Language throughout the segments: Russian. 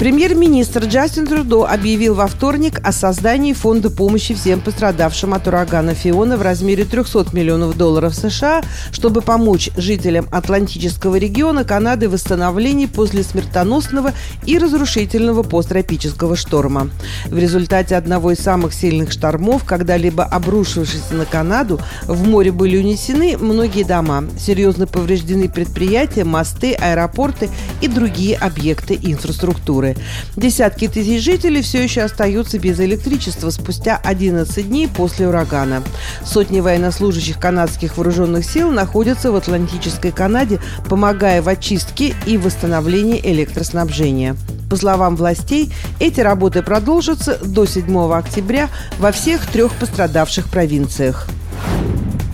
Премьер-министр Джастин Трудо объявил во вторник о создании фонда помощи всем пострадавшим от урагана Фиона в размере 300 миллионов долларов США, чтобы помочь жителям Атлантического региона Канады в восстановлении после смертоносного и разрушительного посттропического шторма. В результате одного из самых сильных штормов, когда-либо обрушившихся на Канаду, в море были унесены многие дома, серьезно повреждены предприятия, мосты, аэропорты и другие объекты инфраструктуры. Десятки тысяч жителей все еще остаются без электричества спустя 11 дней после урагана. Сотни военнослужащих канадских вооруженных сил находятся в Атлантической Канаде, помогая в очистке и восстановлении электроснабжения. По словам властей, эти работы продолжатся до 7 октября во всех трех пострадавших провинциях.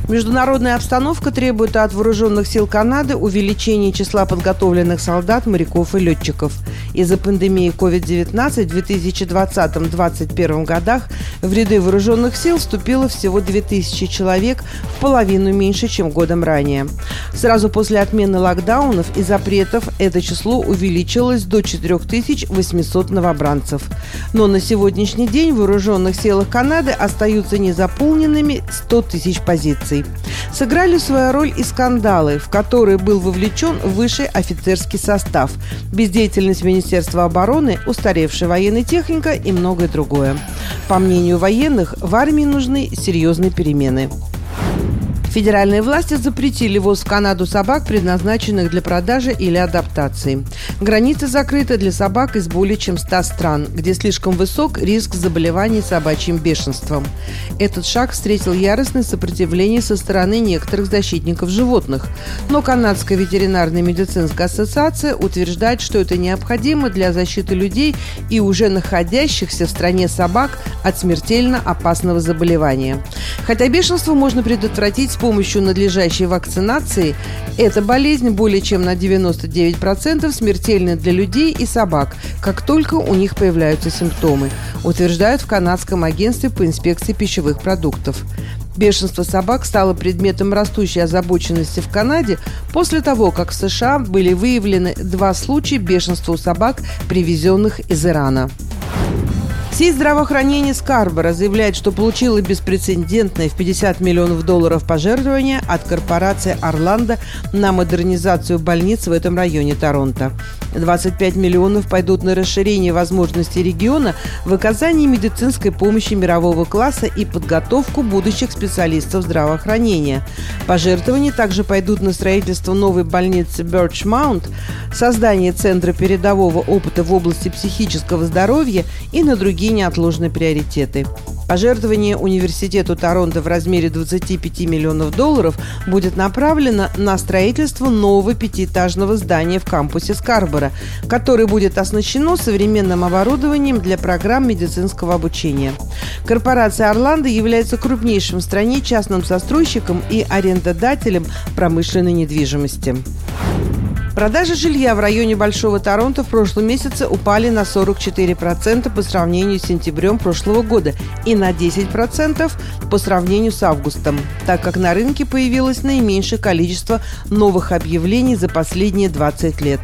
Международная обстановка требует от вооруженных сил Канады увеличения числа подготовленных солдат, моряков и летчиков. Из-за пандемии COVID-19 в 2020-2021 годах в ряды вооруженных сил вступило всего 2000 человек, в половину меньше, чем годом ранее. Сразу после отмены локдаунов и запретов это число увеличилось до 4800 новобранцев. Но на сегодняшний день в вооруженных силах Канады остаются незаполненными 100 тысяч позиций операций. Сыграли свою роль и скандалы, в которые был вовлечен высший офицерский состав, бездеятельность Министерства обороны, устаревшая военная техника и многое другое. По мнению военных, в армии нужны серьезные перемены. Федеральные власти запретили ввоз в Канаду собак, предназначенных для продажи или адаптации. Граница закрыта для собак из более чем 100 стран, где слишком высок риск заболеваний собачьим бешенством. Этот шаг встретил яростное сопротивление со стороны некоторых защитников животных. Но Канадская ветеринарная медицинская ассоциация утверждает, что это необходимо для защиты людей и уже находящихся в стране собак от смертельно опасного заболевания. Хотя бешенство можно предотвратить с помощью надлежащей вакцинации эта болезнь более чем на 99% смертельна для людей и собак, как только у них появляются симптомы, утверждают в Канадском агентстве по инспекции пищевых продуктов. Бешенство собак стало предметом растущей озабоченности в Канаде после того, как в США были выявлены два случая бешенства у собак, привезенных из Ирана. Сеть здравоохранения Скарбора заявляет, что получила беспрецедентное в 50 миллионов долларов пожертвование от корпорации «Орландо» на модернизацию больниц в этом районе Торонто. 25 миллионов пойдут на расширение возможностей региона в оказании медицинской помощи мирового класса и подготовку будущих специалистов здравоохранения. Пожертвования также пойдут на строительство новой больницы Birchmount, создание Центра передового опыта в области психического здоровья и на другие неотложные приоритеты. Пожертвование университету Торонто в размере 25 миллионов долларов будет направлено на строительство нового пятиэтажного здания в кампусе Скарбора, которое будет оснащено современным оборудованием для программ медицинского обучения. Корпорация «Орландо» является крупнейшим в стране частным застройщиком и арендодателем промышленной недвижимости. Продажи жилья в районе Большого Торонто в прошлом месяце упали на 44% по сравнению с сентябрем прошлого года и на 10% по сравнению с августом, так как на рынке появилось наименьшее количество новых объявлений за последние 20 лет.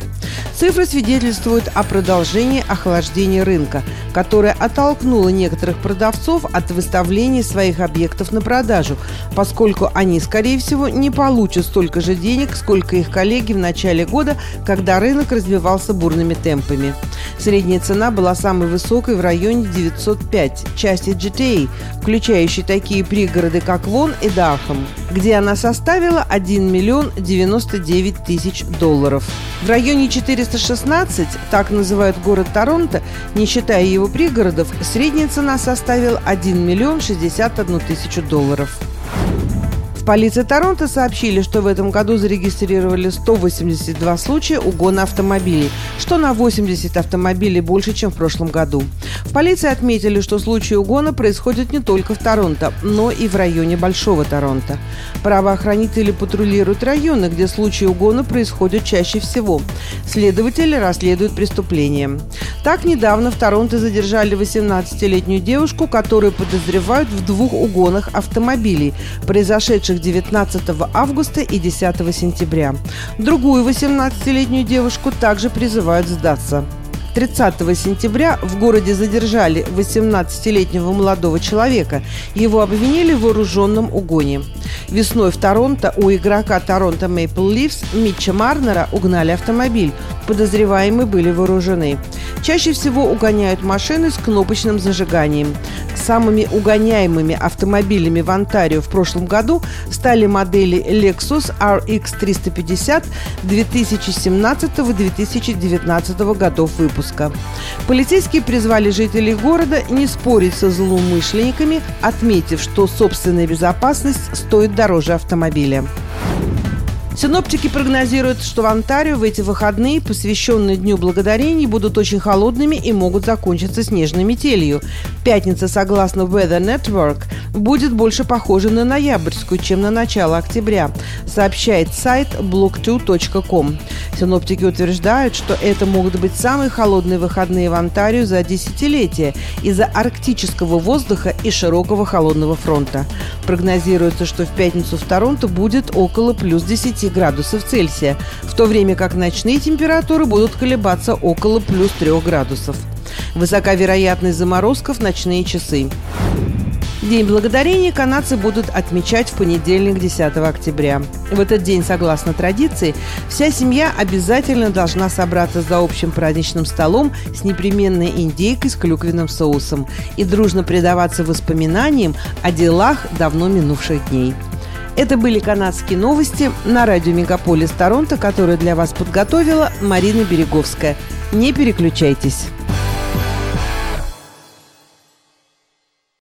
Цифры свидетельствуют о продолжении охлаждения рынка, которое оттолкнуло некоторых продавцов от выставления своих объектов на продажу, поскольку они, скорее всего, не получат столько же денег, сколько их коллеги в начале года когда рынок развивался бурными темпами. Средняя цена была самой высокой в районе 905, части GTA, включающей такие пригороды, как Вон и Дахам, где она составила 1 миллион 99 тысяч долларов. В районе 416, так называют город Торонто, не считая его пригородов, средняя цена составила 1 миллион 61 тысячу долларов. В полиции Торонто сообщили, что в этом году зарегистрировали 182 случая угона автомобилей, что на 80 автомобилей больше, чем в прошлом году. В полиции отметили, что случаи угона происходят не только в Торонто, но и в районе Большого Торонто. Правоохранители патрулируют районы, где случаи угона происходят чаще всего. Следователи расследуют преступления. Так, недавно в Торонто задержали 18-летнюю девушку, которую подозревают в двух угонах автомобилей, произошедших 19 августа и 10 сентября. Другую 18-летнюю девушку также призывают сдаться. 30 сентября в городе задержали 18-летнего молодого человека. Его обвинили в вооруженном угоне. Весной в Торонто у игрока Торонто Мейпл Ливс Митча Марнера угнали автомобиль. Подозреваемые были вооружены. Чаще всего угоняют машины с кнопочным зажиганием. Самыми угоняемыми автомобилями в Онтарио в прошлом году стали модели Lexus RX 350 2017-2019 годов выпуска. Полицейские призвали жителей города не спорить со злоумышленниками, отметив, что собственная безопасность стоит дороже автомобиля. Синоптики прогнозируют, что в Онтарио в эти выходные, посвященные Дню Благодарений, будут очень холодными и могут закончиться снежной метелью. Пятница, согласно Weather Network, будет больше похожа на ноябрьскую, чем на начало октября, сообщает сайт block2.com. Синоптики утверждают, что это могут быть самые холодные выходные в Онтарио за десятилетия из-за арктического воздуха и широкого холодного фронта. Прогнозируется, что в пятницу в Торонто будет около плюс 10 градусов Цельсия, в то время как ночные температуры будут колебаться около плюс 3 градусов. Высока вероятность заморозков в ночные часы. День благодарения канадцы будут отмечать в понедельник, 10 октября. В этот день, согласно традиции, вся семья обязательно должна собраться за общим праздничным столом с непременной индейкой с клюквенным соусом и дружно предаваться воспоминаниям о делах давно минувших дней. Это были канадские новости на радио «Мегаполис Торонто», которые для вас подготовила Марина Береговская. Не переключайтесь.